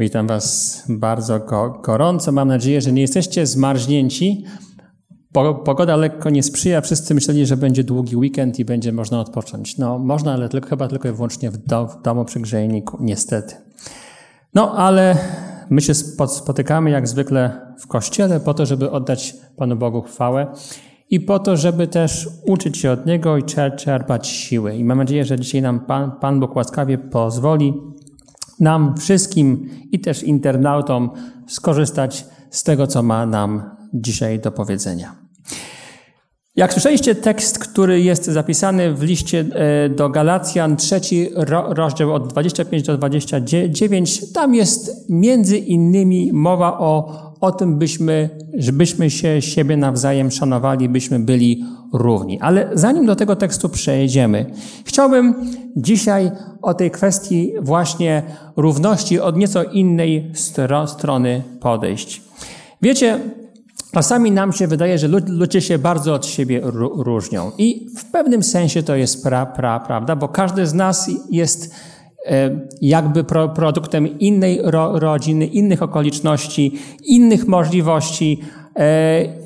Witam Was bardzo gorąco. Mam nadzieję, że nie jesteście zmarznięci. Pogoda lekko nie sprzyja. Wszyscy myśleli, że będzie długi weekend i będzie można odpocząć. No, można, ale tylko, chyba tylko i wyłącznie w, do, w domu przy grzejniku, niestety. No, ale my się spotykamy jak zwykle w kościele po to, żeby oddać Panu Bogu chwałę i po to, żeby też uczyć się od Niego i czerpać siły. I mam nadzieję, że dzisiaj nam Pan, Pan Bóg łaskawie pozwoli nam wszystkim i też internautom skorzystać z tego, co ma nam dzisiaj do powiedzenia. Jak słyszeliście, tekst, który jest zapisany w liście e, do Galacjan, trzeci rozdział od 25 do 29, tam jest między innymi mowa o, o tym, byśmy, żebyśmy się siebie nawzajem szanowali, byśmy byli równi. Ale zanim do tego tekstu przejdziemy, chciałbym dzisiaj o tej kwestii właśnie równości od nieco innej strony podejść. Wiecie, Czasami nam się wydaje, że ludzie się bardzo od siebie różnią. I w pewnym sensie to jest pra, pra, prawda, bo każdy z nas jest e, jakby pro, produktem innej ro, rodziny, innych okoliczności, innych możliwości. E,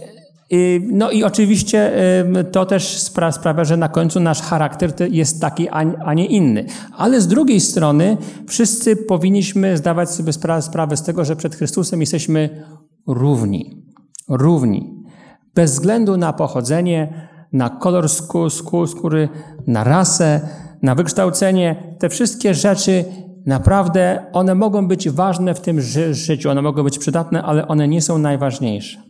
no i oczywiście to też sprawia, że na końcu nasz charakter jest taki, a nie inny. Ale z drugiej strony wszyscy powinniśmy zdawać sobie sprawę z tego, że przed Chrystusem jesteśmy równi równi, bez względu na pochodzenie, na kolor skóry, na rasę, na wykształcenie. Te wszystkie rzeczy naprawdę, one mogą być ważne w tym ży życiu, one mogą być przydatne, ale one nie są najważniejsze.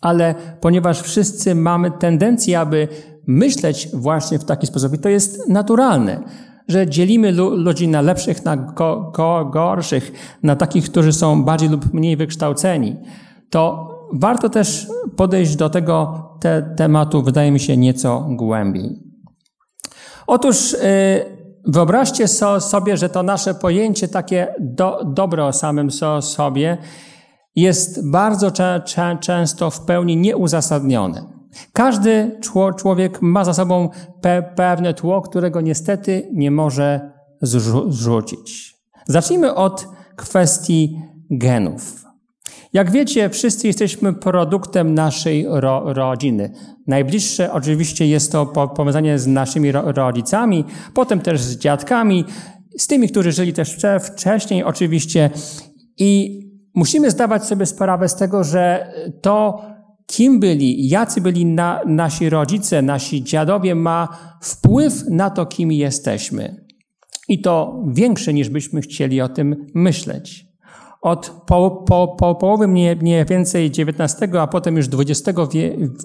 Ale ponieważ wszyscy mamy tendencję, aby myśleć właśnie w taki sposób, i to jest naturalne, że dzielimy ludzi na lepszych, na go, go, gorszych, na takich, którzy są bardziej lub mniej wykształceni, to warto też podejść do tego te, tematu, wydaje mi się, nieco głębiej. Otóż yy, wyobraźcie so, sobie, że to nasze pojęcie takie do, dobre o samym so, sobie jest bardzo często w pełni nieuzasadnione. Każdy człowiek ma za sobą pe, pewne tło, którego niestety nie może zrzucić. Zacznijmy od kwestii genów. Jak wiecie, wszyscy jesteśmy produktem naszej ro rodziny. Najbliższe oczywiście jest to po powiązanie z naszymi ro rodzicami, potem też z dziadkami, z tymi, którzy żyli też wcześniej oczywiście. I musimy zdawać sobie sprawę z tego, że to, kim byli, jacy byli na, nasi rodzice, nasi dziadowie, ma wpływ na to, kim jesteśmy. I to większe niż byśmy chcieli o tym myśleć od po, po, po połowy mniej, mniej więcej XIX, a potem już XX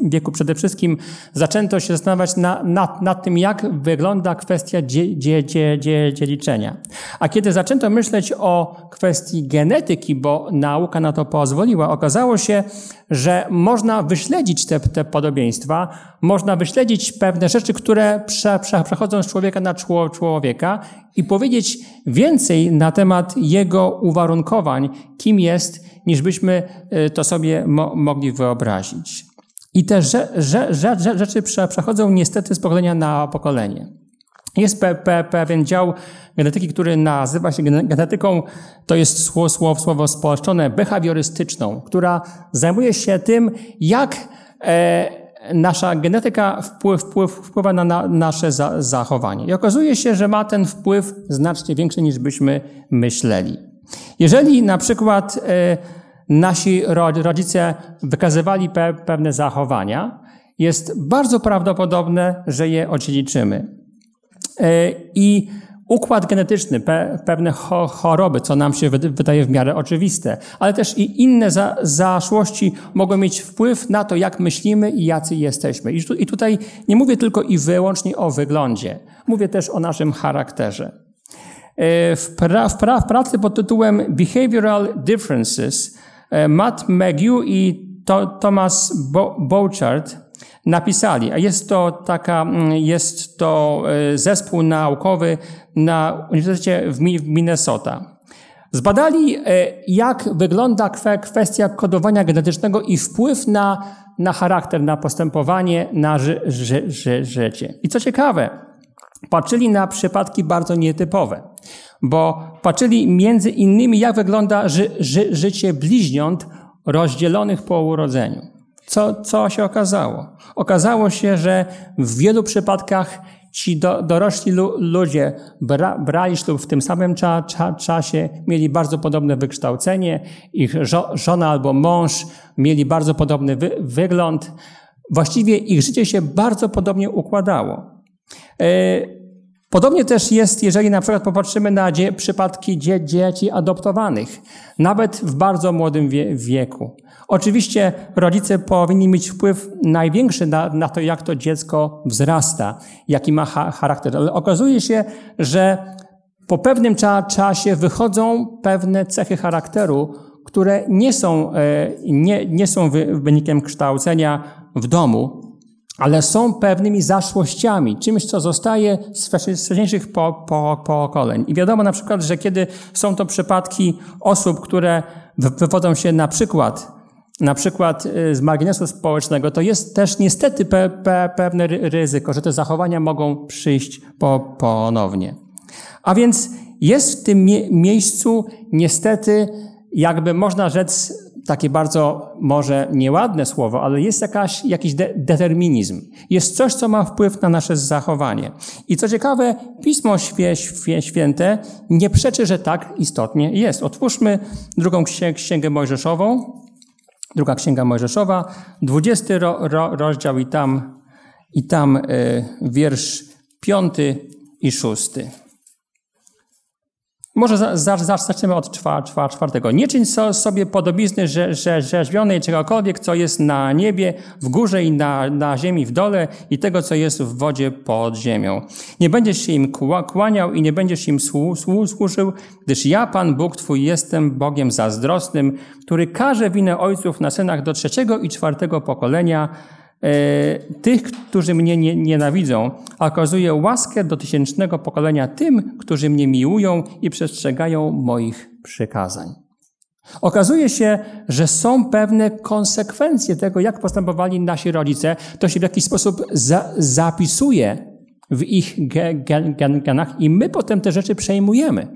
wieku przede wszystkim zaczęto się zastanawiać na, nad, nad tym, jak wygląda kwestia dzie. A kiedy zaczęto myśleć o kwestii genetyki, bo nauka na to pozwoliła, okazało się, że można wyśledzić te, te podobieństwa, można wyśledzić pewne rzeczy, które prze, prze, przechodzą z człowieka na człowieka i powiedzieć więcej na temat jego uwarunkowań, kim jest, niż byśmy y, to sobie mo mogli wyobrazić. I te rze rze rze rzeczy przechodzą niestety z pokolenia na pokolenie. Jest pe pe pewien dział genetyki, który nazywa się genetyką, to jest słowo, słowo, słowo spolszczone, behawiorystyczną, która zajmuje się tym, jak e, nasza genetyka wpływ, wpływ, wpływa na, na nasze za, zachowanie. I okazuje się, że ma ten wpływ znacznie większy niż byśmy myśleli. Jeżeli na przykład e, nasi rodzice wykazywali pe, pewne zachowania, jest bardzo prawdopodobne, że je odziedziczymy. E, I układ genetyczny, pe, pewne choroby, co nam się wydaje w miarę oczywiste, ale też i inne za, zaszłości mogą mieć wpływ na to, jak myślimy i jacy jesteśmy. I tutaj nie mówię tylko i wyłącznie o wyglądzie, mówię też o naszym charakterze. E, w, pra, w, pra, w pracy pod tytułem Behavioral Differences e, Matt McGew i to, Thomas Bouchard napisali, a jest to taka, mm, jest to e, zespół naukowy na Uniwersytecie w Minnesota. Zbadali, jak wygląda kwestia kodowania genetycznego i wpływ na, na charakter, na postępowanie, na ży, ży, ży, życie. I co ciekawe, patrzyli na przypadki bardzo nietypowe, bo patrzyli między innymi, jak wygląda ży, ży, życie bliźniąt rozdzielonych po urodzeniu. Co, co się okazało? Okazało się, że w wielu przypadkach ci do, dorośli lu, ludzie bra, brali ślub w tym samym cza, cza, czasie, mieli bardzo podobne wykształcenie, ich żo, żona albo mąż mieli bardzo podobny wy, wygląd. Właściwie ich życie się bardzo podobnie układało. E, podobnie też jest, jeżeli na przykład popatrzymy na dzie, przypadki dzie, dzieci adoptowanych, nawet w bardzo młodym wie, wieku. Oczywiście rodzice powinni mieć wpływ największy na, na to, jak to dziecko wzrasta, jaki ma ha charakter. Ale okazuje się, że po pewnym cza czasie wychodzą pewne cechy charakteru, które nie są, e, nie, nie są wynikiem kształcenia w domu, ale są pewnymi zaszłościami, czymś, co zostaje z wcześniejszych po, po, pokoleń. I wiadomo na przykład, że kiedy są to przypadki osób, które wywodzą się na przykład na przykład y, z marginesu społecznego, to jest też niestety pe, pe, pewne ryzyko, że te zachowania mogą przyjść po, ponownie. A więc jest w tym mie miejscu niestety, jakby można rzec, takie bardzo może nieładne słowo, ale jest jakaś, jakiś de determinizm. Jest coś, co ma wpływ na nasze zachowanie. I co ciekawe, Pismo Świe, Świe, Święte nie przeczy, że tak istotnie jest. Otwórzmy drugą księgę Mojżeszową, Druga Księga Mojżeszowa, 20 ro, ro, rozdział i tam, i tam y, wiersz piąty i szósty. Może za, za, zaczniemy od czwa, czwa, czwartego. Nie czyń so, sobie podobizny że, że, rzeźbionej czegokolwiek, co jest na niebie, w górze i na, na ziemi w dole i tego, co jest w wodzie pod ziemią. Nie będziesz się im kłaniał i nie będziesz im słu, słu, służył, gdyż ja, Pan Bóg Twój, jestem Bogiem zazdrosnym, który każe winę ojców na synach do trzeciego i czwartego pokolenia, tych, którzy mnie nie, nienawidzą, a okazuje łaskę do tysięcznego pokolenia tym, którzy mnie miłują i przestrzegają moich przykazań. Okazuje się, że są pewne konsekwencje tego, jak postępowali nasi rodzice. To się w jakiś sposób za, zapisuje w ich gen, gen, genach i my potem te rzeczy przejmujemy.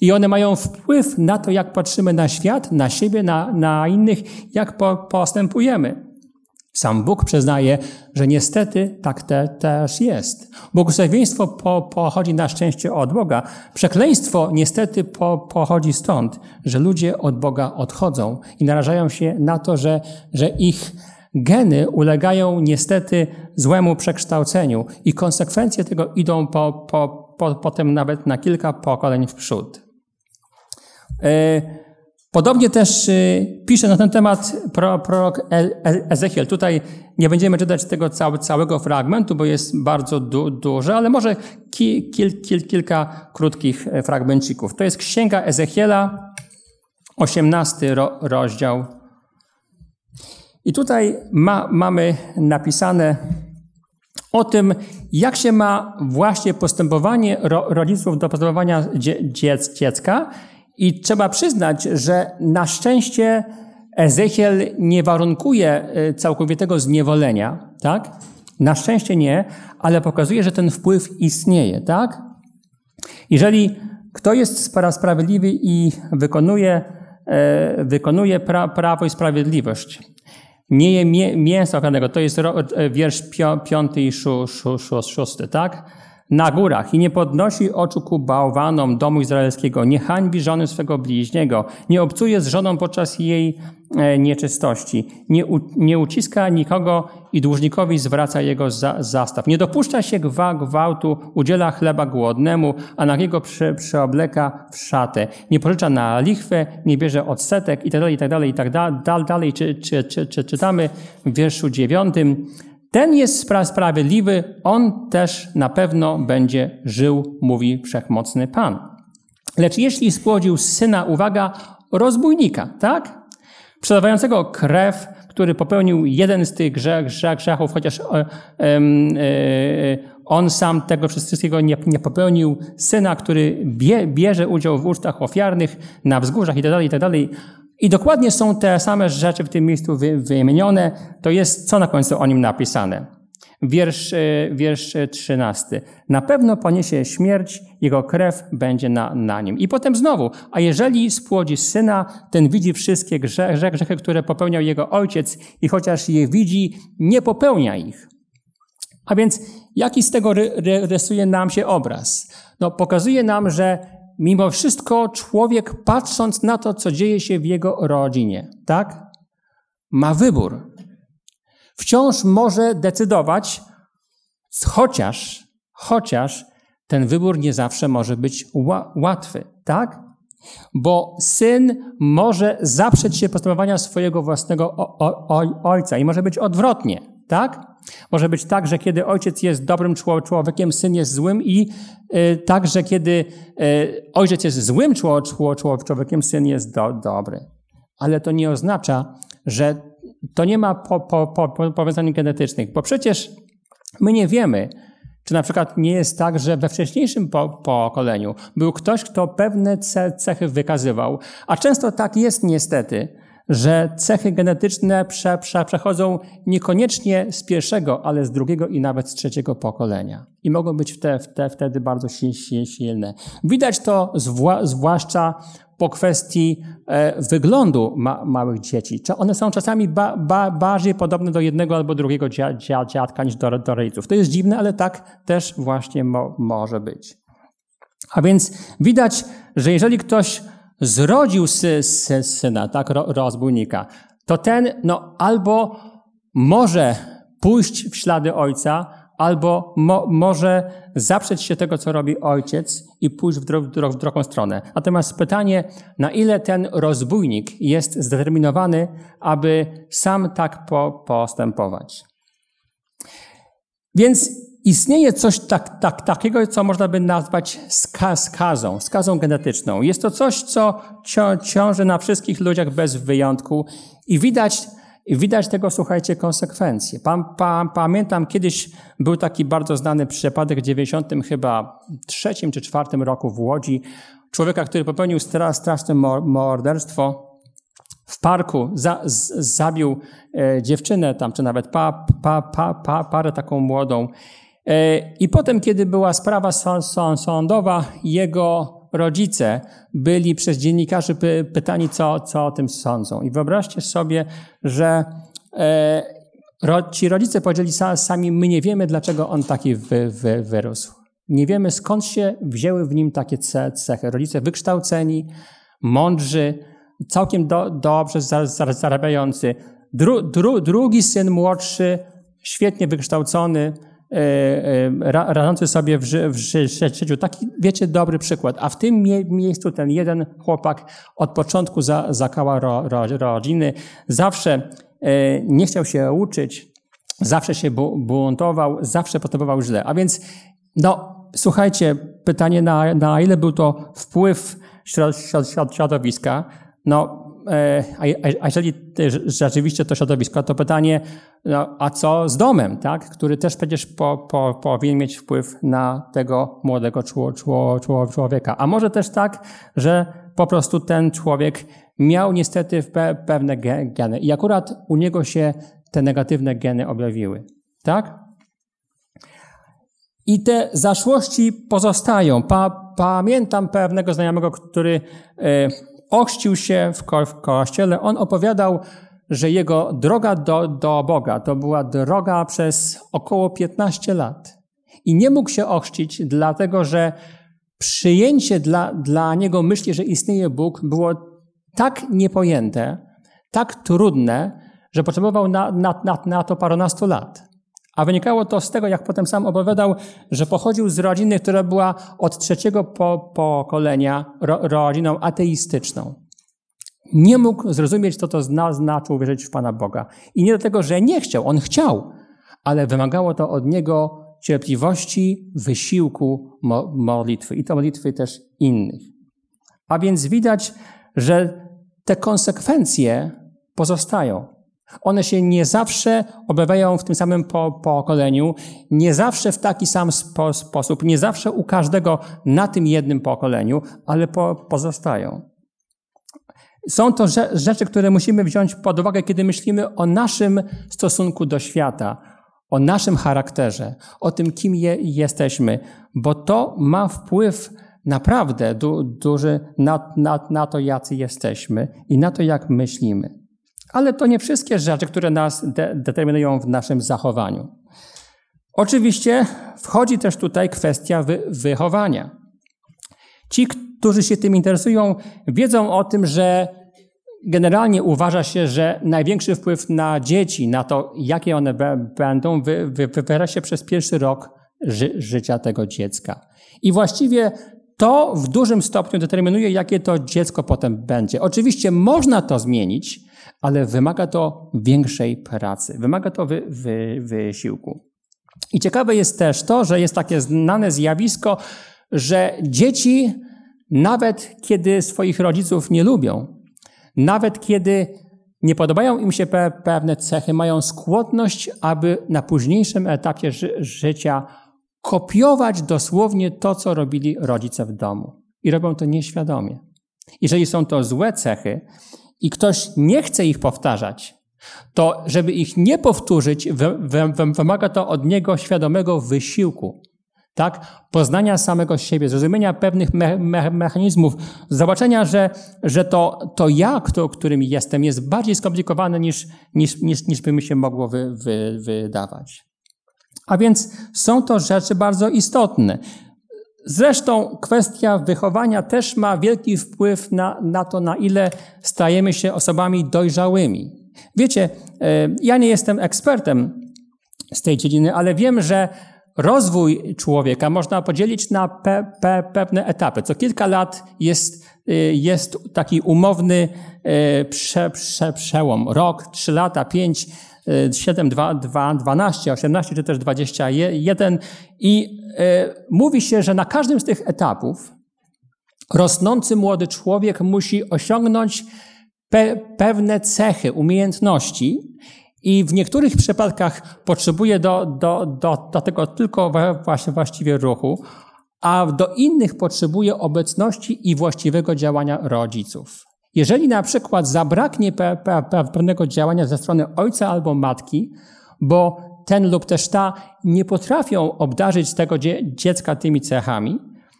I one mają wpływ na to, jak patrzymy na świat, na siebie, na, na innych, jak po, postępujemy. Sam Bóg przyznaje, że niestety tak te, też jest. Błogosławieństwo po, pochodzi na szczęście od Boga. Przekleństwo niestety po, pochodzi stąd, że ludzie od Boga odchodzą i narażają się na to, że, że ich geny ulegają niestety złemu przekształceniu i konsekwencje tego idą po, po, po, potem nawet na kilka pokoleń w przód. Yy, Podobnie też y, pisze na ten temat prorok Ezechiel. Tutaj nie będziemy czytać tego całego fragmentu, bo jest bardzo du duży, ale może ki kil kil kilka krótkich e, fragmencików. To jest Księga Ezechiela, 18 ro rozdział. I tutaj ma, mamy napisane o tym, jak się ma właśnie postępowanie ro rodziców do postępowania dzie dziecka i trzeba przyznać, że na szczęście Ezechiel nie warunkuje y, całkowitego zniewolenia, tak? Na szczęście nie, ale pokazuje, że ten wpływ istnieje, tak? Jeżeli kto jest sprawiedliwy i wykonuje, e, wykonuje pra, prawo i sprawiedliwość, nie je mięsa okanego, to jest e, wiersz piąty i szósty, tak? Na górach i nie podnosi oczu ku bałwanom domu izraelskiego, nie hańbi żony swego bliźniego, nie obcuje z żoną podczas jej e, nieczystości, nie, u, nie uciska nikogo i dłużnikowi zwraca jego za, zastaw. Nie dopuszcza się gwa, gwałtu, udziela chleba głodnemu, a nagiego przy, przyobleka w szatę. Nie pożycza na lichwę, nie bierze odsetek itd., itd., itd. Dalej czy, czy, czy, czy, czytamy w wierszu dziewiątym. Ten jest sprawiedliwy, on też na pewno będzie żył, mówi wszechmocny Pan. Lecz jeśli spłodził syna, uwaga, rozbójnika, tak? Przelewającego krew, który popełnił jeden z tych grzech, grzechów, chociaż e, e, on sam tego wszystkiego nie, nie popełnił, syna, który bie, bierze udział w ucztach ofiarnych na wzgórzach itd., tak itd., tak i dokładnie są te same rzeczy w tym miejscu wymienione. To jest co na końcu o nim napisane. Wiersz, e, wiersz 13. Na pewno poniesie śmierć, jego krew będzie na, na nim. I potem znowu, a jeżeli spłodzi syna, ten widzi wszystkie grzechy, grzechy, które popełniał jego ojciec i chociaż je widzi, nie popełnia ich. A więc jaki z tego rysuje nam się obraz? No, pokazuje nam, że mimo wszystko człowiek, patrząc na to, co dzieje się w jego rodzinie, tak, ma wybór. Wciąż może decydować, chociaż, chociaż ten wybór nie zawsze może być łatwy, tak? Bo syn może zaprzeć się postępowania swojego własnego ojca i może być odwrotnie, tak? Może być tak, że kiedy ojciec jest dobrym człowiekiem, syn jest złym i y, tak, że kiedy y, ojciec jest złym człowiekiem, syn jest do, dobry. Ale to nie oznacza, że to nie ma po, po, po, powiązań genetycznych, bo przecież my nie wiemy, czy na przykład nie jest tak, że we wcześniejszym po, pokoleniu był ktoś, kto pewne cechy wykazywał, a często tak jest niestety, że cechy genetyczne prze, prze, przechodzą niekoniecznie z pierwszego, ale z drugiego i nawet z trzeciego pokolenia. I mogą być te, te, wtedy bardzo silne. Widać to zwła, zwłaszcza po kwestii e, wyglądu ma, małych dzieci. One są czasami ba, ba, bardziej podobne do jednego albo drugiego dziadka niż do, do rodziców. To jest dziwne, ale tak też właśnie mo, może być. A więc widać, że jeżeli ktoś zrodził sy, sy, syna, tak, rozbójnika, to ten no, albo może pójść w ślady ojca, albo mo, może zaprzeć się tego, co robi ojciec i pójść w, dro, w drugą stronę. Natomiast pytanie, na ile ten rozbójnik jest zdeterminowany, aby sam tak po, postępować. Więc Istnieje coś tak, tak, takiego, co można by nazwać skazą, skazą genetyczną. Jest to coś, co ciąży na wszystkich ludziach bez wyjątku i widać, widać tego, słuchajcie, konsekwencje. Pa, pa, pamiętam, kiedyś był taki bardzo znany przypadek w 90 chyba trzecim czy czwartym roku w Łodzi, człowieka, który popełnił straszne morderstwo, w parku za, z, zabił e, dziewczynę tam, czy nawet pa, pa, pa, pa, parę taką młodą I potem, kiedy była sprawa sądowa, jego rodzice byli przez dziennikarzy pytani, co, co o tym sądzą. I wyobraźcie sobie, że e, ci rodzice powiedzieli sami, my nie wiemy, dlaczego on taki wy, wy, wyrósł. Nie wiemy, skąd się wzięły w nim takie cechy. Rodzice wykształceni, mądrzy, całkiem do, dobrze zarabiający. Dru, dru, drugi syn młodszy, świetnie wykształcony, E, e, radzący sobie w, ży, w życiu. Taki, wiecie, dobry przykład. A w tym mie miejscu ten jeden chłopak od początku za, zakała ro, ro, rodziny, zawsze e, nie chciał się uczyć, zawsze się buntował, zawsze postępował źle. A więc, no, słuchajcie, pytanie, na, na ile był to wpływ środowiska, no, E, a jeżeli rzeczywiście to środowisko, to pytanie, no, a co z domem, tak? który też przecież po, po, powinien mieć wpływ na tego młodego człowieka. A może też tak, że po prostu ten człowiek miał niestety pewne geny i akurat u niego się te negatywne geny objawiły. Tak? I te zaszłości pozostają. Pa, pamiętam pewnego znajomego, który e, ochrzcił się w, ko kościele, on opowiadał, że jego droga do, do Boga to była droga przez około 15 lat. I nie mógł się ochrzcić, dlatego że przyjęcie dla, dla niego myśli, że istnieje Bóg, było tak niepojęte, tak trudne, że potrzebował na, na, na, na to parunastu lat. A wynikało to z tego, jak potem sam opowiadał, że pochodził z rodziny, która była od trzeciego po, pokolenia ro, rodziną ateistyczną. Nie mógł zrozumieć, co to zna, znaczy uwierzyć w Pana Boga. I nie dlatego, że nie chciał, on chciał, ale wymagało to od niego cierpliwości, wysiłku, mo, modlitwy i to modlitwy też innych. A więc widać, że te konsekwencje pozostają. One się nie zawsze objawiają w tym samym po, pokoleniu, nie zawsze w taki sam spo, sposób, nie zawsze u każdego na tym jednym pokoleniu, ale po, pozostają. Są to rzeczy, które musimy wziąć pod uwagę, kiedy myślimy o naszym stosunku do świata, o naszym charakterze, o tym, kim je, jesteśmy, bo to ma wpływ naprawdę du, duży na, na, na to, jacy jesteśmy i na to, jak myślimy. Ale to nie wszystkie rzeczy, które nas de, determinują w naszym zachowaniu. Oczywiście wchodzi też tutaj kwestia wy, wychowania. Ci, którzy się tym interesują, wiedzą o tym, że generalnie uważa się, że największy wpływ na dzieci, na to, jakie one będą, wy, wy, wywiera się przez pierwszy rok ży, życia tego dziecka. I właściwie to w dużym stopniu determinuje, jakie to dziecko potem będzie. Oczywiście można to zmienić, ale wymaga to większej pracy, wymaga to wy, wy, wysiłku. I ciekawe jest też to, że jest takie znane zjawisko, że dzieci, nawet kiedy swoich rodziców nie lubią, nawet kiedy nie podobają im się pe pewne cechy, mają skłonność, aby na późniejszym etapie ży życia kopiować dosłownie to, co robili rodzice w domu. I robią to nieświadomie. Jeżeli są to złe cechy i ktoś nie chce ich powtarzać, to żeby ich nie powtórzyć, wymaga to od niego świadomego wysiłku tak? Poznania samego siebie, zrozumienia pewnych me me mechanizmów, zobaczenia, że, że to, to ja, kto, którym jestem, jest bardziej skomplikowane niż, niż, niż, niż by mi się mogło wy, wy, wydawać. A więc są to rzeczy bardzo istotne. Zresztą kwestia wychowania też ma wielki wpływ na, na to, na ile stajemy się osobami dojrzałymi. Wiecie, e, ja nie jestem ekspertem z tej dziedziny, ale wiem, że rozwój człowieka można podzielić na pe, pe, pewne etapy. Co kilka lat jest, y, jest taki umowny y, prze, prze, przełom. Rok, trzy lata, pięć, y, siedem, dwa, dwa, dwanaście, osiemnaście, czy też dwadzieścia jeden. I mówi się, że na każdym z tych etapów rosnący młody człowiek musi osiągnąć pe, pewne cechy, umiejętności i w niektórych przypadkach potrzebuje do, do, do, do tego tylko właśnie właściwie ruchu, a do innych potrzebuje obecności i właściwego działania rodziców. Jeżeli na przykład zabraknie pe, pe, pewnego działania ze strony ojca albo matki, bo ten lub też ta nie potrafią obdarzyć tego dziecka tymi cechami,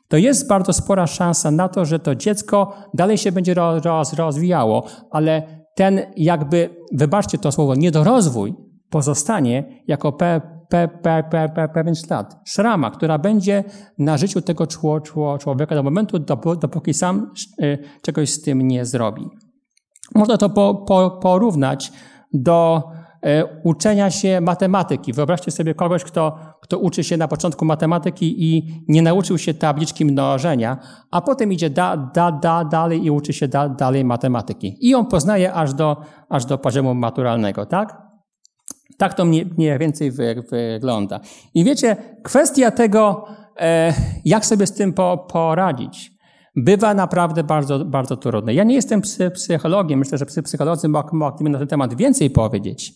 to jest bardzo spora szansa na to, że to dziecko dalej się będzie roz, rozwijało, ale ten jakby, wybaczcie to słowo, niedorozwój pozostanie jako pe, pe, pe, pe, pe, pewien ślad, szrama, która będzie na życiu tego czło, czło, człowieka do momentu, dopóki sam y, czegoś z tym nie zrobi. Można to po, po, porównać do E, uczenia się matematyki. Wyobraźcie sobie kogoś, kto, kto uczy się na początku matematyki i nie nauczył się tabliczki mnożenia, a potem idzie da, da, da, dalej i uczy się da, dalej matematyki. I on poznaje aż do, aż do poziomu maturalnego, tak? Tak to mniej więcej wygląda. I wiecie, kwestia tego, e, jak sobie z tym poradzić, bywa naprawdę bardzo, bardzo trudne. Ja nie jestem psychologiem, myślę, że psycholodzy mogliby na ten temat więcej powiedzieć,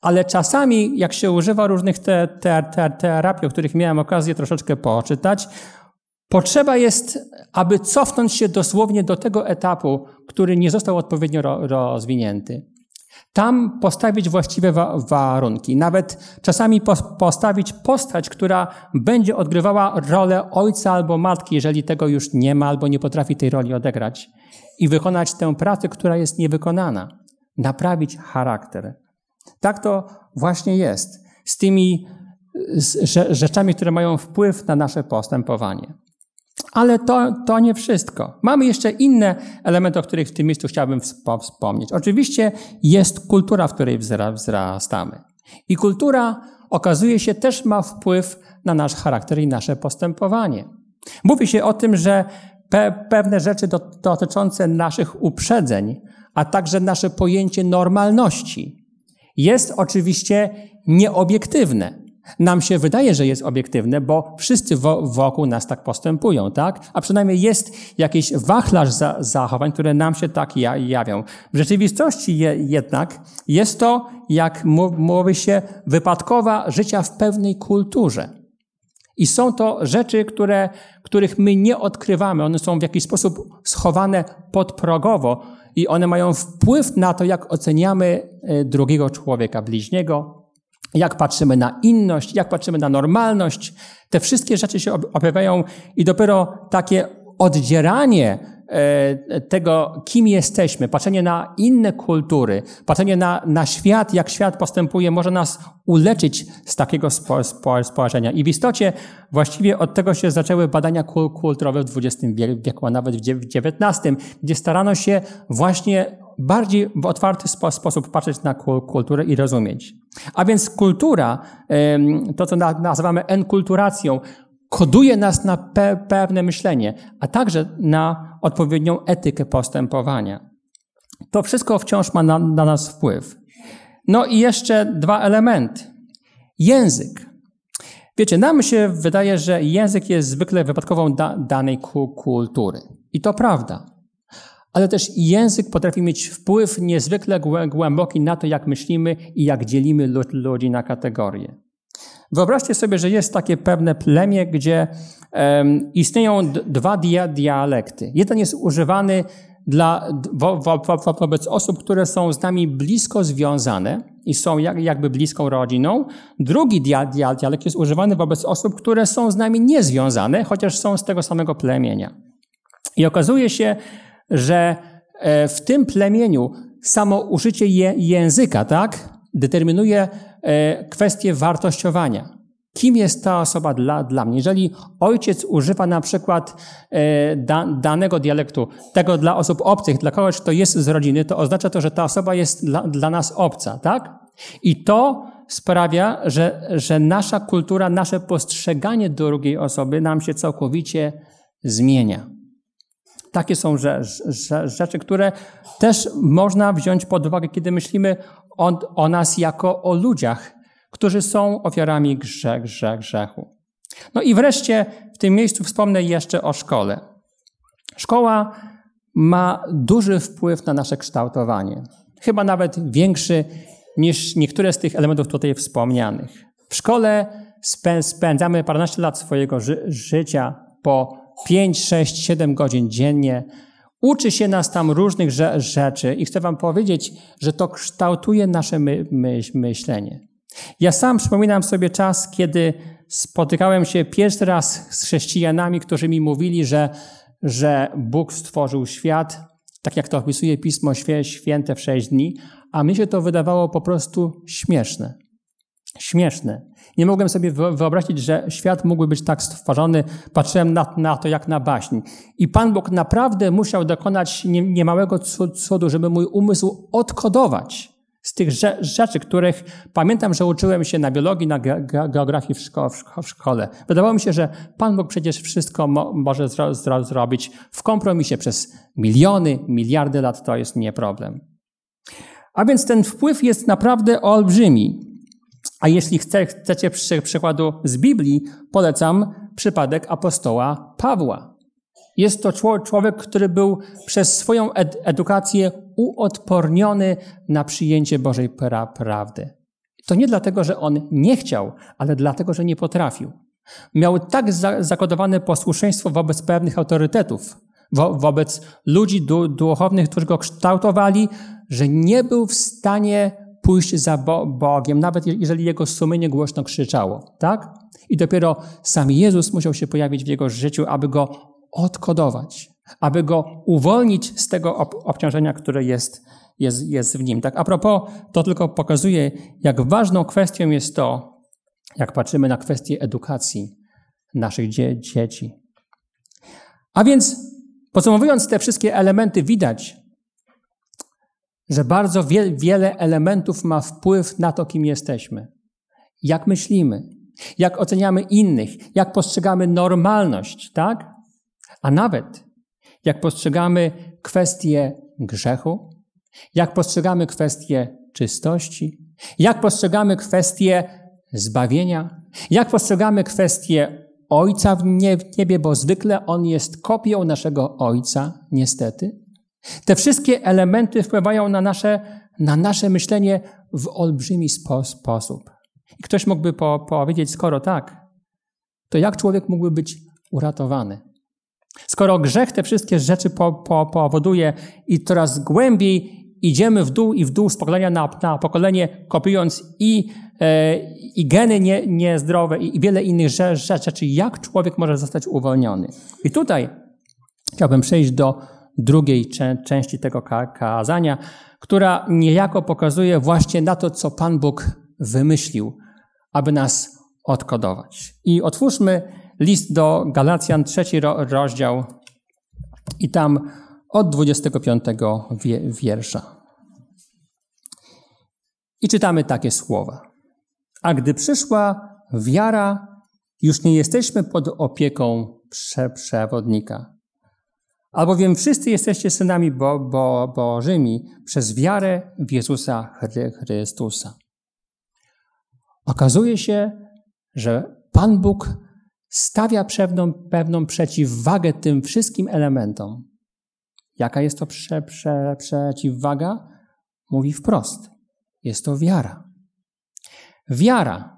ale czasami, jak się używa różnych te, te, te, terapii, o których miałem okazję troszeczkę poczytać, potrzeba jest, aby cofnąć się dosłownie do tego etapu, który nie został odpowiednio rozwinięty. Tam postawić właściwe wa warunki. Nawet czasami po postawić postać, która będzie odgrywała rolę ojca albo matki, jeżeli tego już nie ma albo nie potrafi tej roli odegrać. I wykonać tę pracę, która jest niewykonana. Naprawić charakter. Tak to właśnie jest z tymi rzeczami, które mają wpływ na nasze postępowanie. Ale to, to nie wszystko. Mamy jeszcze inne elementy, o których w tym miejscu chciałbym wspomnieć. Oczywiście jest kultura, w której wzrastamy. I kultura okazuje się też ma wpływ na nasz charakter i nasze postępowanie. Mówi się o tym, że pe pewne rzeczy do, dotyczące naszych uprzedzeń, a także nasze pojęcie normalności jest oczywiście nieobiektywne. Nam się wydaje, że jest obiektywne, bo wszyscy wokół nas tak postępują, tak? A przynajmniej jest jakiś wachlarz za zachowań, które nam się tak jawią. W rzeczywistości je jednak jest to, jak mówi się, wypadkowa życia w pewnej kulturze. I są to rzeczy, które, których my nie odkrywamy. One są w jakiś sposób schowane podprogowo i one mają wpływ na to, jak oceniamy e, drugiego człowieka, bliźniego, jak patrzymy na inność, jak patrzymy na normalność. Te wszystkie rzeczy się objawiają i dopiero takie oddzieranie tego, kim jesteśmy, patrzenie na inne kultury, patrzenie na, na świat, jak świat postępuje, może nas uleczyć z takiego spo, spo, spojrzenia. I w istocie właściwie od tego się zaczęły badania kulturowe w XX wieku, a nawet w XIX, gdzie starano się właśnie bardziej w otwarty sposób patrzeć na kulturę i rozumieć. A więc kultura, to co nazywamy enkulturacją, koduje nas na pe pewne myślenie, a także na odpowiednią etykę postępowania. To wszystko wciąż ma na, na nas wpływ. No i jeszcze dwa elementy. Język. Wiecie, nam się wydaje, że język jest zwykle wypadkową da danej kultury. I to prawda. Ale też język potrafi mieć wpływ niezwykle głęboki na to, jak myślimy i jak dzielimy ludzi na kategorie. Wyobraźcie sobie, że jest takie pewne plemię, gdzie um, istnieją dwa dia dialekty. Jeden jest używany dla, wo, wo, wo, wobec osób, które są z nami blisko związane i są jak, jakby bliską rodziną. Drugi dia, dia, dialekt jest używany wobec osób, które są z nami niezwiązane, chociaż są z tego samego plemienia. I okazuje się, że e, w tym plemieniu samo użycie je, języka, tak, determinuje E, kwestię wartościowania. Kim jest ta osoba dla, dla mnie? Jeżeli ojciec używa na przykład e, da, danego dialektu, tego dla osób obcych, dla kogoś, kto jest z rodziny, to oznacza to, że ta osoba jest dla, dla nas obca, tak? I to sprawia, że, że nasza kultura, nasze postrzeganie drugiej osoby nam się całkowicie zmienia. Takie są rzeczy, które też można wziąć pod uwagę, kiedy myślimy o, o nas jako o ludziach, którzy są ofiarami grzech, grzech, grzechu. No i wreszcie w tym miejscu wspomnę jeszcze o szkole. Szkoła ma duży wpływ na nasze kształtowanie. Chyba nawet większy niż niektóre z tych elementów tutaj wspomnianych. W szkole spędzamy paręnaście lat swojego ży życia po 5, 6, 7 godzin dziennie. Uczy się nas tam różnych rzeczy i chcę Wam powiedzieć, że to kształtuje nasze my myślenie. Ja sam przypominam sobie czas, kiedy spotykałem się pierwszy raz z chrześcijanami, którzy mi mówili, że, że Bóg stworzył świat, tak jak to opisuje Pismo Święte w sześć dni, a mi się to wydawało po prostu śmieszne. Śmieszne. Nie mogłem sobie wyobrazić, że świat mógłby być tak stworzony. Patrzyłem na, na to jak na baśń. I Pan Bóg naprawdę musiał dokonać niemałego cudu, żeby mój umysł odkodować z tych rzeczy, których pamiętam, że uczyłem się na biologii, na geografii w, szko w szkole. Wydawało mi się, że Pan Bóg przecież wszystko mo może zro zro zrobić w kompromisie przez miliony, miliardy lat. To jest nie problem. A więc ten wpływ jest naprawdę olbrzymi. A jeśli chce, chcecie przykładu z Biblii, polecam przypadek apostoła Pawła. Jest to człowiek, który był przez swoją ed edukację uodporniony na przyjęcie Bożej pra prawdy. To nie dlatego, że on nie chciał, ale dlatego, że nie potrafił. Miał tak za zakodowane posłuszeństwo wobec pewnych autorytetów, wo wobec ludzi du duchownych, którzy go kształtowali, że nie był w stanie pójść za Bo Bogiem, nawet jeżeli jego sumienie głośno krzyczało, tak? I dopiero sam Jezus musiał się pojawić w jego życiu, aby go odkodować, aby go uwolnić z tego ob obciążenia, które jest, jest, jest w nim. Tak, a propos, to tylko pokazuje, jak ważną kwestią jest to, jak patrzymy na kwestię edukacji naszych dzie dzieci. A więc, podsumowując te wszystkie elementy, widać, że bardzo wie, wiele elementów ma wpływ na to, kim jesteśmy. Jak myślimy, jak oceniamy innych, jak postrzegamy normalność, tak? A nawet jak postrzegamy kwestie grzechu, jak postrzegamy kwestie czystości, jak postrzegamy kwestie zbawienia, jak postrzegamy kwestie Ojca w niebie, bo zwykle On jest kopią naszego Ojca, niestety. Te wszystkie elementy wpływają na nasze, na nasze myślenie w olbrzymi spo, sposób. I ktoś mógłby po, powiedzieć, skoro tak, to jak człowiek mógłby być uratowany? Skoro grzech te wszystkie rzeczy po, po, powoduje i coraz głębiej idziemy w dół i w dół z pokolenia na, na pokolenie, kopiując i, e, i geny nie, niezdrowe i, i wiele innych rzeczy, jak człowiek może zostać uwolniony. I tutaj chciałbym przejść do drugiej części tego kazania, która niejako pokazuje właśnie na to, co Pan Bóg wymyślił, aby nas odkodować. I otwórzmy list do Galacjan, trzeci rozdział i tam od 25 wiersza. I czytamy takie słowa. A gdy przyszła wiara, już nie jesteśmy pod opieką prze przewodnika. Albowiem wszyscy jesteście synami bo, bo, Bożymi przez wiarę w Jezusa Chrystusa. Okazuje się, że Pan Bóg stawia pewną, pewną przeciwwagę tym wszystkim elementom. Jaka jest to prze, prze, przeciwwaga? Mówi wprost. Jest to wiara. Wiara.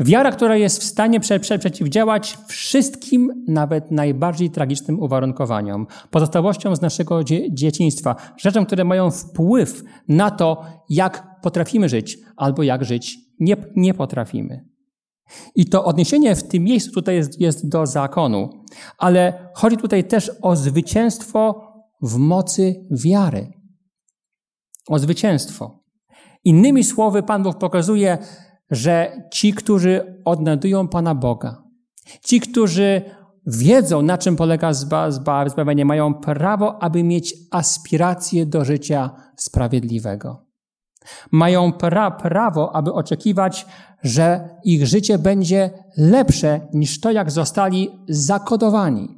Wiara, która jest w stanie prze, prze, przeciwdziałać wszystkim, nawet najbardziej tragicznym uwarunkowaniom, pozostałościom z naszego dzie, dzieciństwa, rzeczom, które mają wpływ na to, jak potrafimy żyć albo jak żyć nie, nie potrafimy. I to odniesienie w tym miejscu tutaj jest, jest do zakonu, ale chodzi tutaj też o zwycięstwo w mocy wiary. O zwycięstwo. Innymi słowy, Pan Bóg pokazuje, że ci, którzy odnajdują Pana Boga, ci, którzy wiedzą, na czym polega zbawienie, mają prawo, aby mieć aspiracje do życia sprawiedliwego. Mają pra prawo, aby oczekiwać, że ich życie będzie lepsze niż to, jak zostali zakodowani.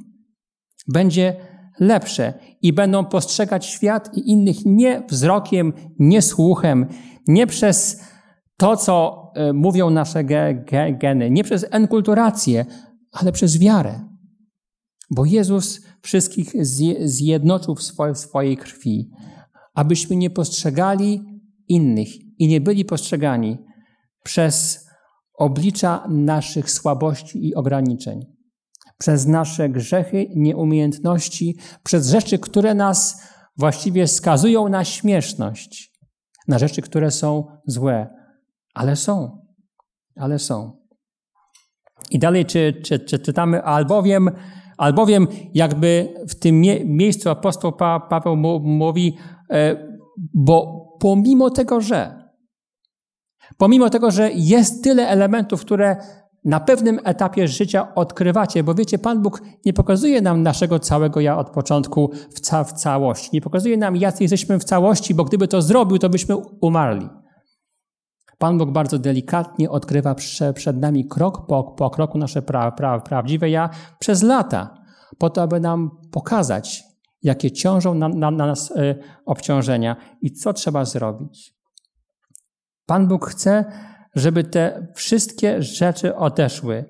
Będzie lepsze i będą postrzegać świat i innych nie wzrokiem, nie słuchem, nie przez to, co e, mówią nasze geny, nie przez enkulturację, ale przez wiarę. Bo Jezus wszystkich zjednoczył w swojej krwi, abyśmy nie postrzegali innych i nie byli postrzegani przez oblicza naszych słabości i ograniczeń, przez nasze grzechy, nieumiejętności, przez rzeczy, które nas właściwie skazują na śmieszność, na rzeczy, które są złe, ale są, ale są. I dalej czy, czy, czy czytamy, albowiem, albowiem jakby w tym mie miejscu apostoł pa Paweł mówi, e, bo pomimo tego, że pomimo tego, że jest tyle elementów, które na pewnym etapie życia odkrywacie, bo wiecie, Pan Bóg nie pokazuje nam naszego całego ja od początku w, ca w całości. Nie pokazuje nam, jacy jesteśmy w całości, bo gdyby to zrobił, to byśmy umarli. Pan Bóg bardzo delikatnie odkrywa prze, przed nami krok po, po kroku nasze pra, pra, prawdziwe ja przez lata, po to, aby nam pokazać, jakie ciążą na, na, na nas y, obciążenia i co trzeba zrobić. Pan Bóg chce, żeby te wszystkie rzeczy odeszły.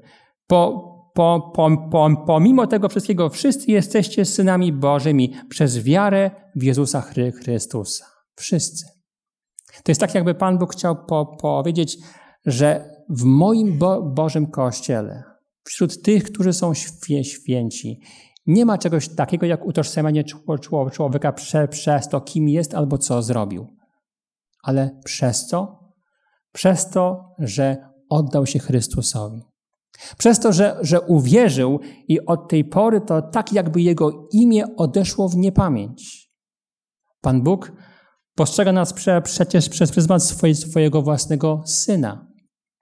Po, po, po, po, pomimo tego wszystkiego, wszyscy jesteście synami Bożymi przez wiarę w Jezusa Chrystusa. Wszyscy. To jest tak, jakby Pan Bóg chciał po, powiedzieć, że w moim Bo Bożym Kościele, wśród tych, którzy są świe, święci, nie ma czegoś takiego jak utożsamianie człowieka przez to, kim jest albo co zrobił. Ale przez co? Przez to, że oddał się Chrystusowi. Przez to, że, że uwierzył i od tej pory to tak, jakby jego imię odeszło w niepamięć. Pan Bóg postrzega nas prze, przecież przez pryzmat swoje, swojego własnego syna.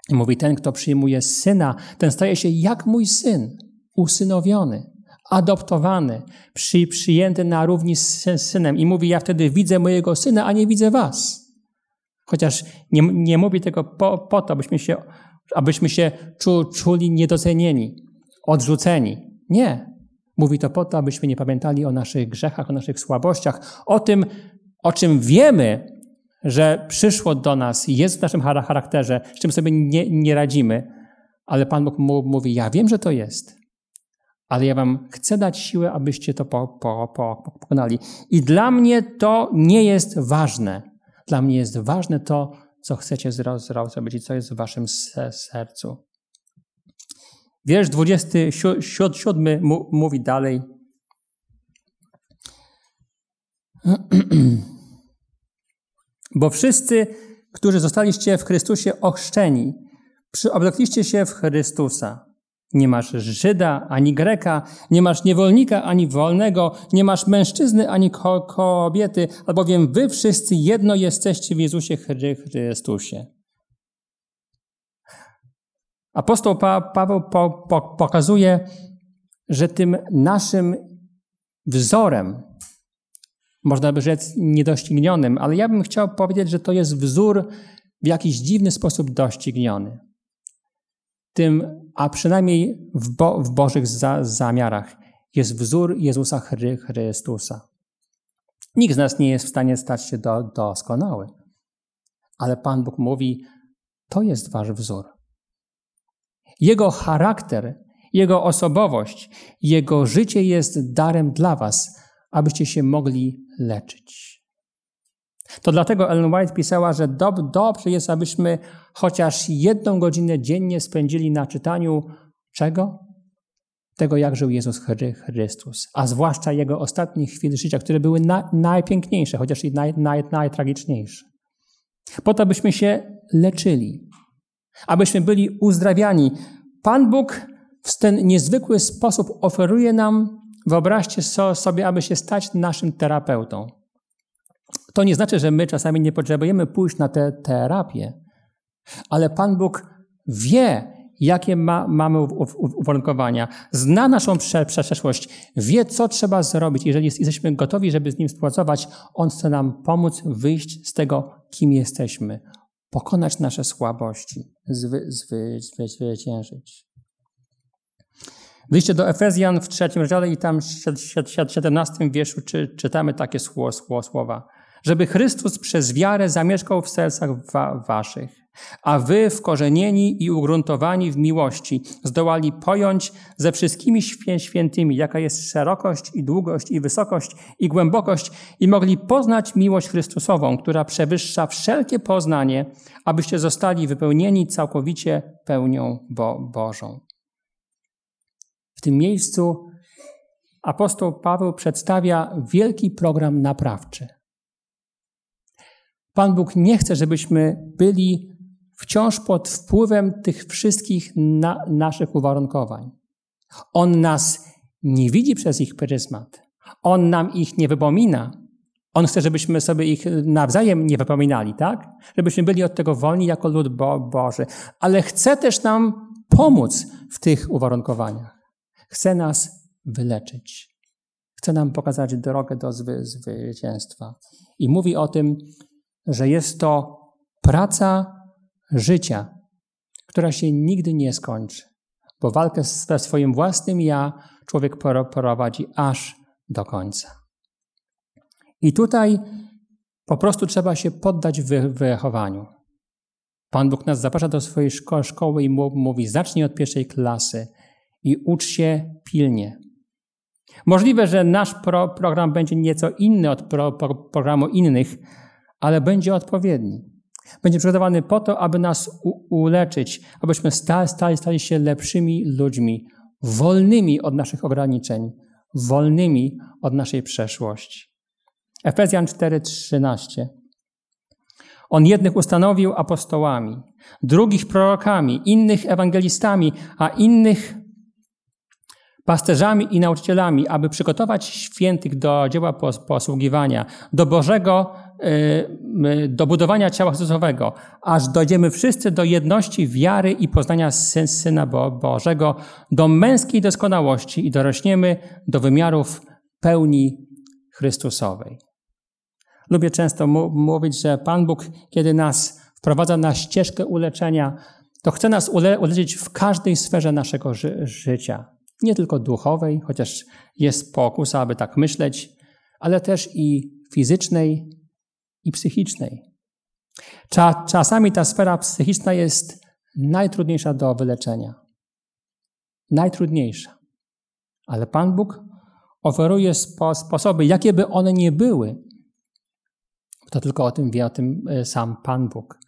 I mówi: Ten, kto przyjmuje syna, ten staje się jak mój syn, usynowiony adoptowany, przy, przyjęty na równi z synem. I mówi, ja wtedy widzę mojego syna, a nie widzę was. Chociaż nie, nie mówi tego po, po to, abyśmy się, abyśmy się czu, czuli niedocenieni, odrzuceni. Nie. Mówi to po to, abyśmy nie pamiętali o naszych grzechach, o naszych słabościach, o tym, o czym wiemy, że przyszło do nas, jest w naszym charakterze, z czym sobie nie, nie radzimy. Ale Pan Bóg mówi, ja wiem, że to jest ale ja wam chcę dać siłę, abyście to po, po, po, pokonali. I dla mnie to nie jest ważne. Dla mnie jest ważne to, co chcecie zrobić i co jest w waszym sercu. Wiersz 27 mówi dalej. Bo wszyscy, którzy zostaliście w Chrystusie ochrzczeni, przyoblekliście się w Chrystusa. Nie masz Żyda ani Greka, nie masz niewolnika ani wolnego, nie masz mężczyzny ani ko kobiety, albowiem wy wszyscy jedno jesteście w Jezusie Chrystusie. Apostoł pa Paweł po po pokazuje, że tym naszym wzorem, można by rzec niedoścignionym, ale ja bym chciał powiedzieć, że to jest wzór w jakiś dziwny sposób dościgniony. Tym, a przynajmniej w, bo, w Bożych za, zamiarach, jest wzór Jezusa Chry, Chrystusa. Nikt z nas nie jest w stanie stać się do, doskonały, ale Pan Bóg mówi: To jest wasz wzór. Jego charakter, jego osobowość, jego życie jest darem dla was, abyście się mogli leczyć. To dlatego Ellen White pisała, że dob dobrze jest, abyśmy chociaż jedną godzinę dziennie spędzili na czytaniu czego? Tego, jak żył Jezus Chrystus, a zwłaszcza Jego ostatnich chwil życia, które były na najpiękniejsze, chociaż i naj naj najtragiczniejsze. Po to, abyśmy się leczyli, abyśmy byli uzdrawiani. Pan Bóg w ten niezwykły sposób oferuje nam, wyobraźcie sobie, aby się stać naszym terapeutą. To nie znaczy, że my czasami nie potrzebujemy pójść na tę terapię, ale Pan Bóg wie, jakie ma, mamy uwarunkowania, zna naszą przeszłość, wie, co trzeba zrobić. Jeżeli jesteśmy gotowi, żeby z Nim współpracować, On chce nam pomóc wyjść z tego, kim jesteśmy, pokonać nasze słabości, zwy, zwy, zwyciężyć. Wyjście do Efezjan w trzecim rozdziale i tam w 17 wierszu czy, czytamy takie słowa żeby Chrystus przez wiarę zamieszkał w sercach wa waszych, a wy wkorzenieni i ugruntowani w miłości zdołali pojąć ze wszystkimi świętymi, jaka jest szerokość i długość i wysokość i głębokość i mogli poznać miłość Chrystusową, która przewyższa wszelkie poznanie, abyście zostali wypełnieni całkowicie pełnią Bo Bożą. Tym miejscu apostoł Paweł przedstawia wielki program naprawczy. Pan Bóg nie chce, żebyśmy byli wciąż pod wpływem tych wszystkich na, naszych uwarunkowań. On nas nie widzi przez ich pryzmat. On nam ich nie wypomina. On chce, żebyśmy sobie ich nawzajem nie wypominali, tak? Żebyśmy byli od tego wolni jako lud Bo Boży. Ale chce też nam pomóc w tych uwarunkowaniach. Chce nas wyleczyć. Chce nam pokazać drogę do zwy zwycięstwa. I mówi o tym że jest to praca życia, która się nigdy nie skończy, bo walkę ze swoim własnym ja człowiek prowadzi aż do końca. I tutaj po prostu trzeba się poddać wychowaniu. Pan Bóg nas zaprasza do swojej szko szkoły i mówi: zacznij od pierwszej klasy i ucz się pilnie. Możliwe, że nasz pro program będzie nieco inny od pro pro programu innych, ale będzie odpowiedni. Będzie przygotowany po to, aby nas uleczyć, abyśmy stali, stali, stali się lepszymi ludźmi, wolnymi od naszych ograniczeń, wolnymi od naszej przeszłości. Efezjan 4:13. On jednych ustanowił apostołami, drugich prorokami, innych ewangelistami, a innych pasterzami i nauczycielami, aby przygotować świętych do dzieła posługiwania, do Bożego Y, do budowania ciała Chrystusowego, aż dojdziemy wszyscy do jedności wiary i poznania Syna Bożego, do męskiej doskonałości i dorośniemy do wymiarów pełni Chrystusowej. Lubię często mówić, że Pan Bóg, kiedy nas wprowadza na ścieżkę uleczenia, to chce nas ule uleczyć w każdej sferze naszego ży życia. Nie tylko duchowej, chociaż jest pokusa, aby tak myśleć, ale też i fizycznej, i psychicznej. Czasami ta sfera psychiczna jest najtrudniejsza do wyleczenia. Najtrudniejsza. Ale Pan Bóg oferuje spo sposoby, jakie by one nie były. To tylko o tym wie o tym e, sam Pan Bóg.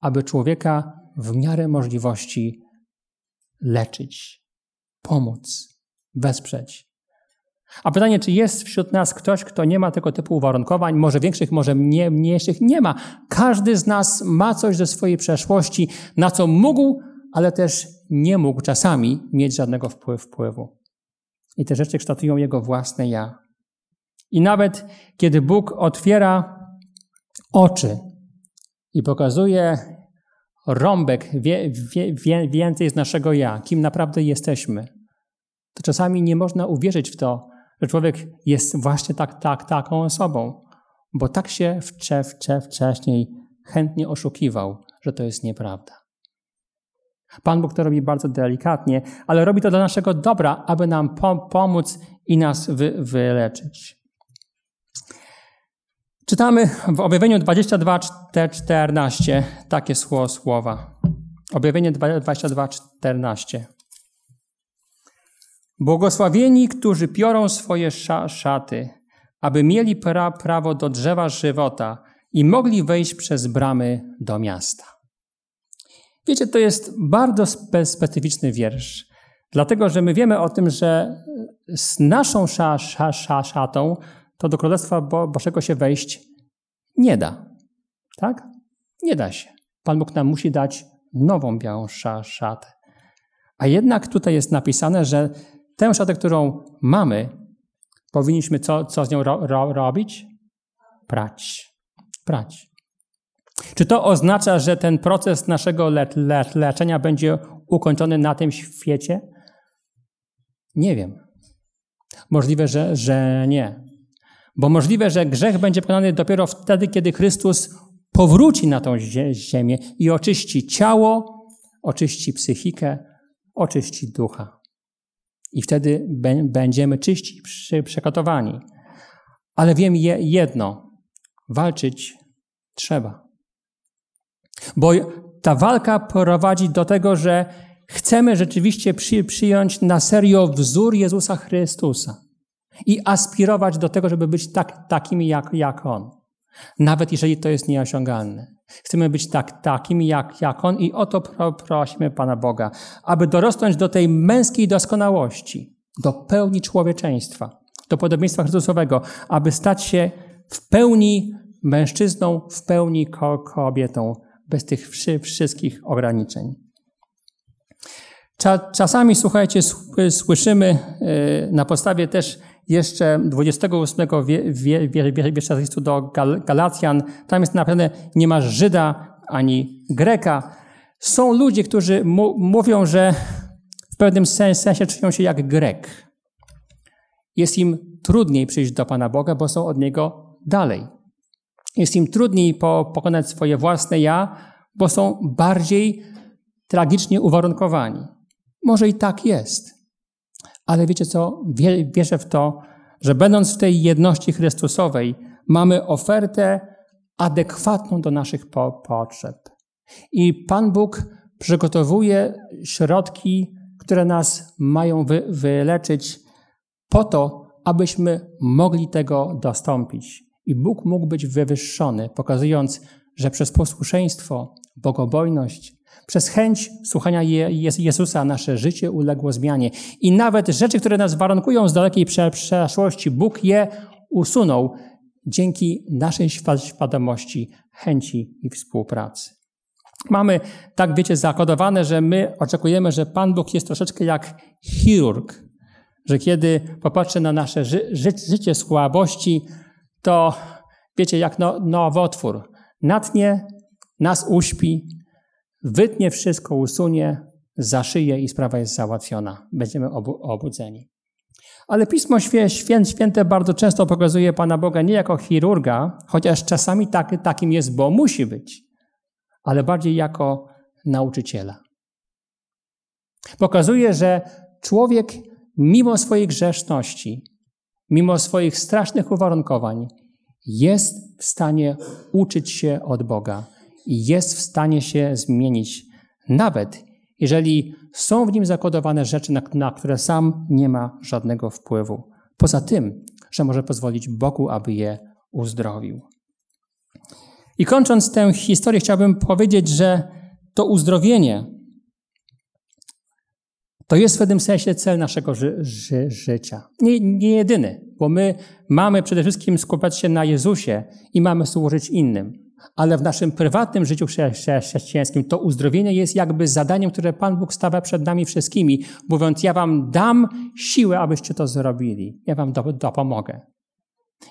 Aby człowieka w miarę możliwości leczyć, pomóc, wesprzeć. A pytanie, czy jest wśród nas ktoś, kto nie ma tego typu uwarunkowań, może większych, może mniej, mniejszych? Nie ma. Każdy z nas ma coś ze swojej przeszłości, na co mógł, ale też nie mógł czasami mieć żadnego wpływu. I te rzeczy kształtują jego własne ja. I nawet kiedy Bóg otwiera oczy i pokazuje rąbek wie, wie, więcej z naszego ja, kim naprawdę jesteśmy, to czasami nie można uwierzyć w to, że człowiek jest właśnie tak, tak, taką osobą, bo tak się wcze, wcze, wcześniej chętnie oszukiwał, że to jest nieprawda. Pan Bóg to robi bardzo delikatnie, ale robi to dla naszego dobra, aby nam pomóc i nas wy, wyleczyć. Czytamy w objawieniu 22:14 takie słowa. Objawienie 22:14. Błogosławieni, którzy piorą swoje szaty, aby mieli pra prawo do drzewa żywota i mogli wejść przez bramy do miasta. Wiecie, to jest bardzo spe specyficzny wiersz, dlatego że my wiemy o tym, że z naszą sza, sza, szatą to do Królestwa Bo Bożego się wejść nie da. Tak? Nie da się. Pan Bóg nam musi dać nową białą sza, szatę. A jednak tutaj jest napisane, że tę szatę, którą mamy, powinniśmy co, co z nią ro, ro, robić? Prać. Prać. Czy to oznacza, że ten proces naszego le, le, leczenia będzie ukończony na tym świecie? Nie wiem. Możliwe, że, że nie. Bo możliwe, że grzech będzie pokonany dopiero wtedy, kiedy Chrystus powróci na tą ziemię i oczyści ciało, oczyści psychikę, oczyści ducha. I wtedy będziemy czyści, przekotowani. Ale wiem jedno: walczyć trzeba. Bo ta walka prowadzi do tego, że chcemy rzeczywiście przyjąć na serio wzór Jezusa Chrystusa i aspirować do tego, żeby być tak, takimi jak, jak On. Nawet jeżeli to jest nieosiągalne. Chcemy być tak, takimi jak, jak On i o to pro, prosimy Pana Boga, aby dorosnąć do tej męskiej doskonałości, do pełni człowieczeństwa, do podobieństwa Chrystusowego, aby stać się w pełni mężczyzną, w pełni kobietą, bez tych wszystkich ograniczeń. Czasami, słuchajcie, słyszymy e, na podstawie też jeszcze 28 wiersza listu do Galacjan, tam jest napisane, nie ma Żyda ani Greka. Są ludzie, którzy mówią, że w pewnym sensie czują się jak Grek. Jest im trudniej przyjść do Pana Boga, bo są od Niego dalej. Jest im trudniej po, pokonać swoje własne ja, bo są bardziej tragicznie uwarunkowani. Może i tak jest. Ale wiecie co? Wierzę w to, że będąc w tej jedności Chrystusowej, mamy ofertę adekwatną do naszych po potrzeb. I Pan Bóg przygotowuje środki, które nas mają wy wyleczyć po to, abyśmy mogli tego dostąpić. I Bóg mógł być wywyższony, pokazując, że przez posłuszeństwo, bogobojność, przez chęć słuchania Jezusa nasze życie uległo zmianie. I nawet rzeczy, które nas warunkują z dalekiej przeszłości, Bóg je usunął dzięki naszej świadomości, chęci i współpracy. Mamy, tak wiecie, zakodowane, że my oczekujemy, że Pan Bóg jest troszeczkę jak chirurg, że kiedy popatrzy na nasze ży ży życie słabości, to wiecie, jak no nowotwór. Natnie, nas uśpi, wytnie wszystko, usunie, zaszyje i sprawa jest załatwiona. Będziemy obu obudzeni. Ale Pismo Święte bardzo często pokazuje Pana Boga nie jako chirurga, chociaż czasami tak, takim jest, bo musi być, ale bardziej jako nauczyciela. Pokazuje, że człowiek mimo swojej grzeszności, mimo swoich strasznych uwarunkowań, jest w stanie uczyć się od Boga jest w stanie się zmienić, nawet jeżeli są w nim zakodowane rzeczy, na, na które sam nie ma żadnego wpływu. Poza tym, że może pozwolić Bogu, aby je uzdrowił. I kończąc tę historię, chciałbym powiedzieć, że to uzdrowienie To jest w pewnym sensie cel naszego ży ży życia. Nie, nie jedyny, bo my mamy przede wszystkim skupiać się na Jezusie i mamy służyć innym. Ale w naszym prywatnym życiu chrześcijańskim to uzdrowienie jest jakby zadaniem, które Pan Bóg stawia przed nami wszystkimi, mówiąc: Ja wam dam siłę, abyście to zrobili. Ja wam dopomogę.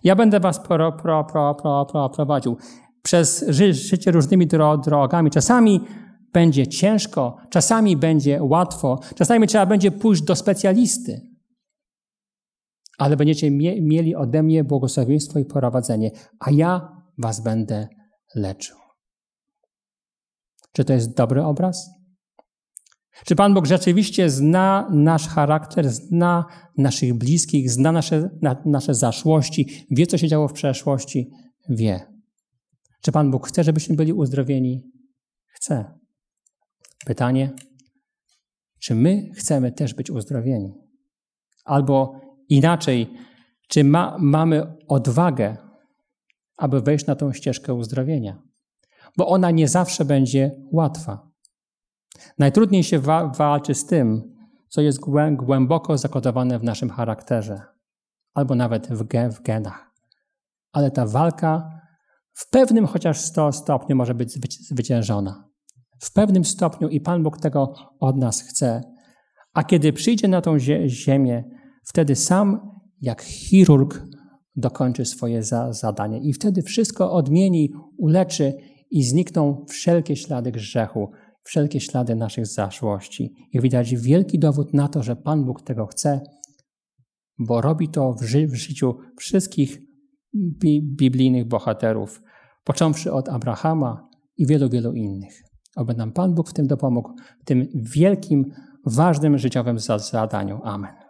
Ja będę was pro, pro, pro, pro, pro, prowadził przez ży życie różnymi dro drogami. Czasami będzie ciężko, czasami będzie łatwo, czasami trzeba będzie pójść do specjalisty. Ale będziecie mie mieli ode mnie błogosławieństwo i prowadzenie, a ja was będę leczył. Czy to jest dobry obraz? Czy Pan Bóg rzeczywiście zna nasz charakter, zna naszych bliskich, zna nasze, na, nasze zaszłości, wie, co się działo w przeszłości? Wie. Czy Pan Bóg chce, żebyśmy byli uzdrowieni? Chce. Pytanie, czy my chcemy też być uzdrowieni? Albo inaczej, czy ma, mamy odwagę, aby wejść na tą ścieżkę uzdrowienia? Bo ona nie zawsze będzie łatwa. Najtrudniej się wa walczy z tym, co jest głęboko zakodowane w naszym charakterze, albo nawet w, gen w genach. Ale ta walka w pewnym chociaż stopniu może być zwyciężona. W pewnym stopniu i Pan Bóg tego od nas chce. A kiedy przyjdzie na tą ziemię, wtedy sam jak chirurg dokończy swoje za zadanie. I wtedy wszystko odmieni, uleczy i znikną wszelkie ślady grzechu, wszelkie ślady naszych zaszłości. I widać wielki dowód na to, że Pan Bóg tego chce, bo robi to w, ży w życiu wszystkich bi biblijnych bohaterów, począwszy od Abrahama i wielu, wielu innych. Oby nam Pan Bóg w tym dopomógł, w tym wielkim, ważnym życiowym zadaniu. Amen.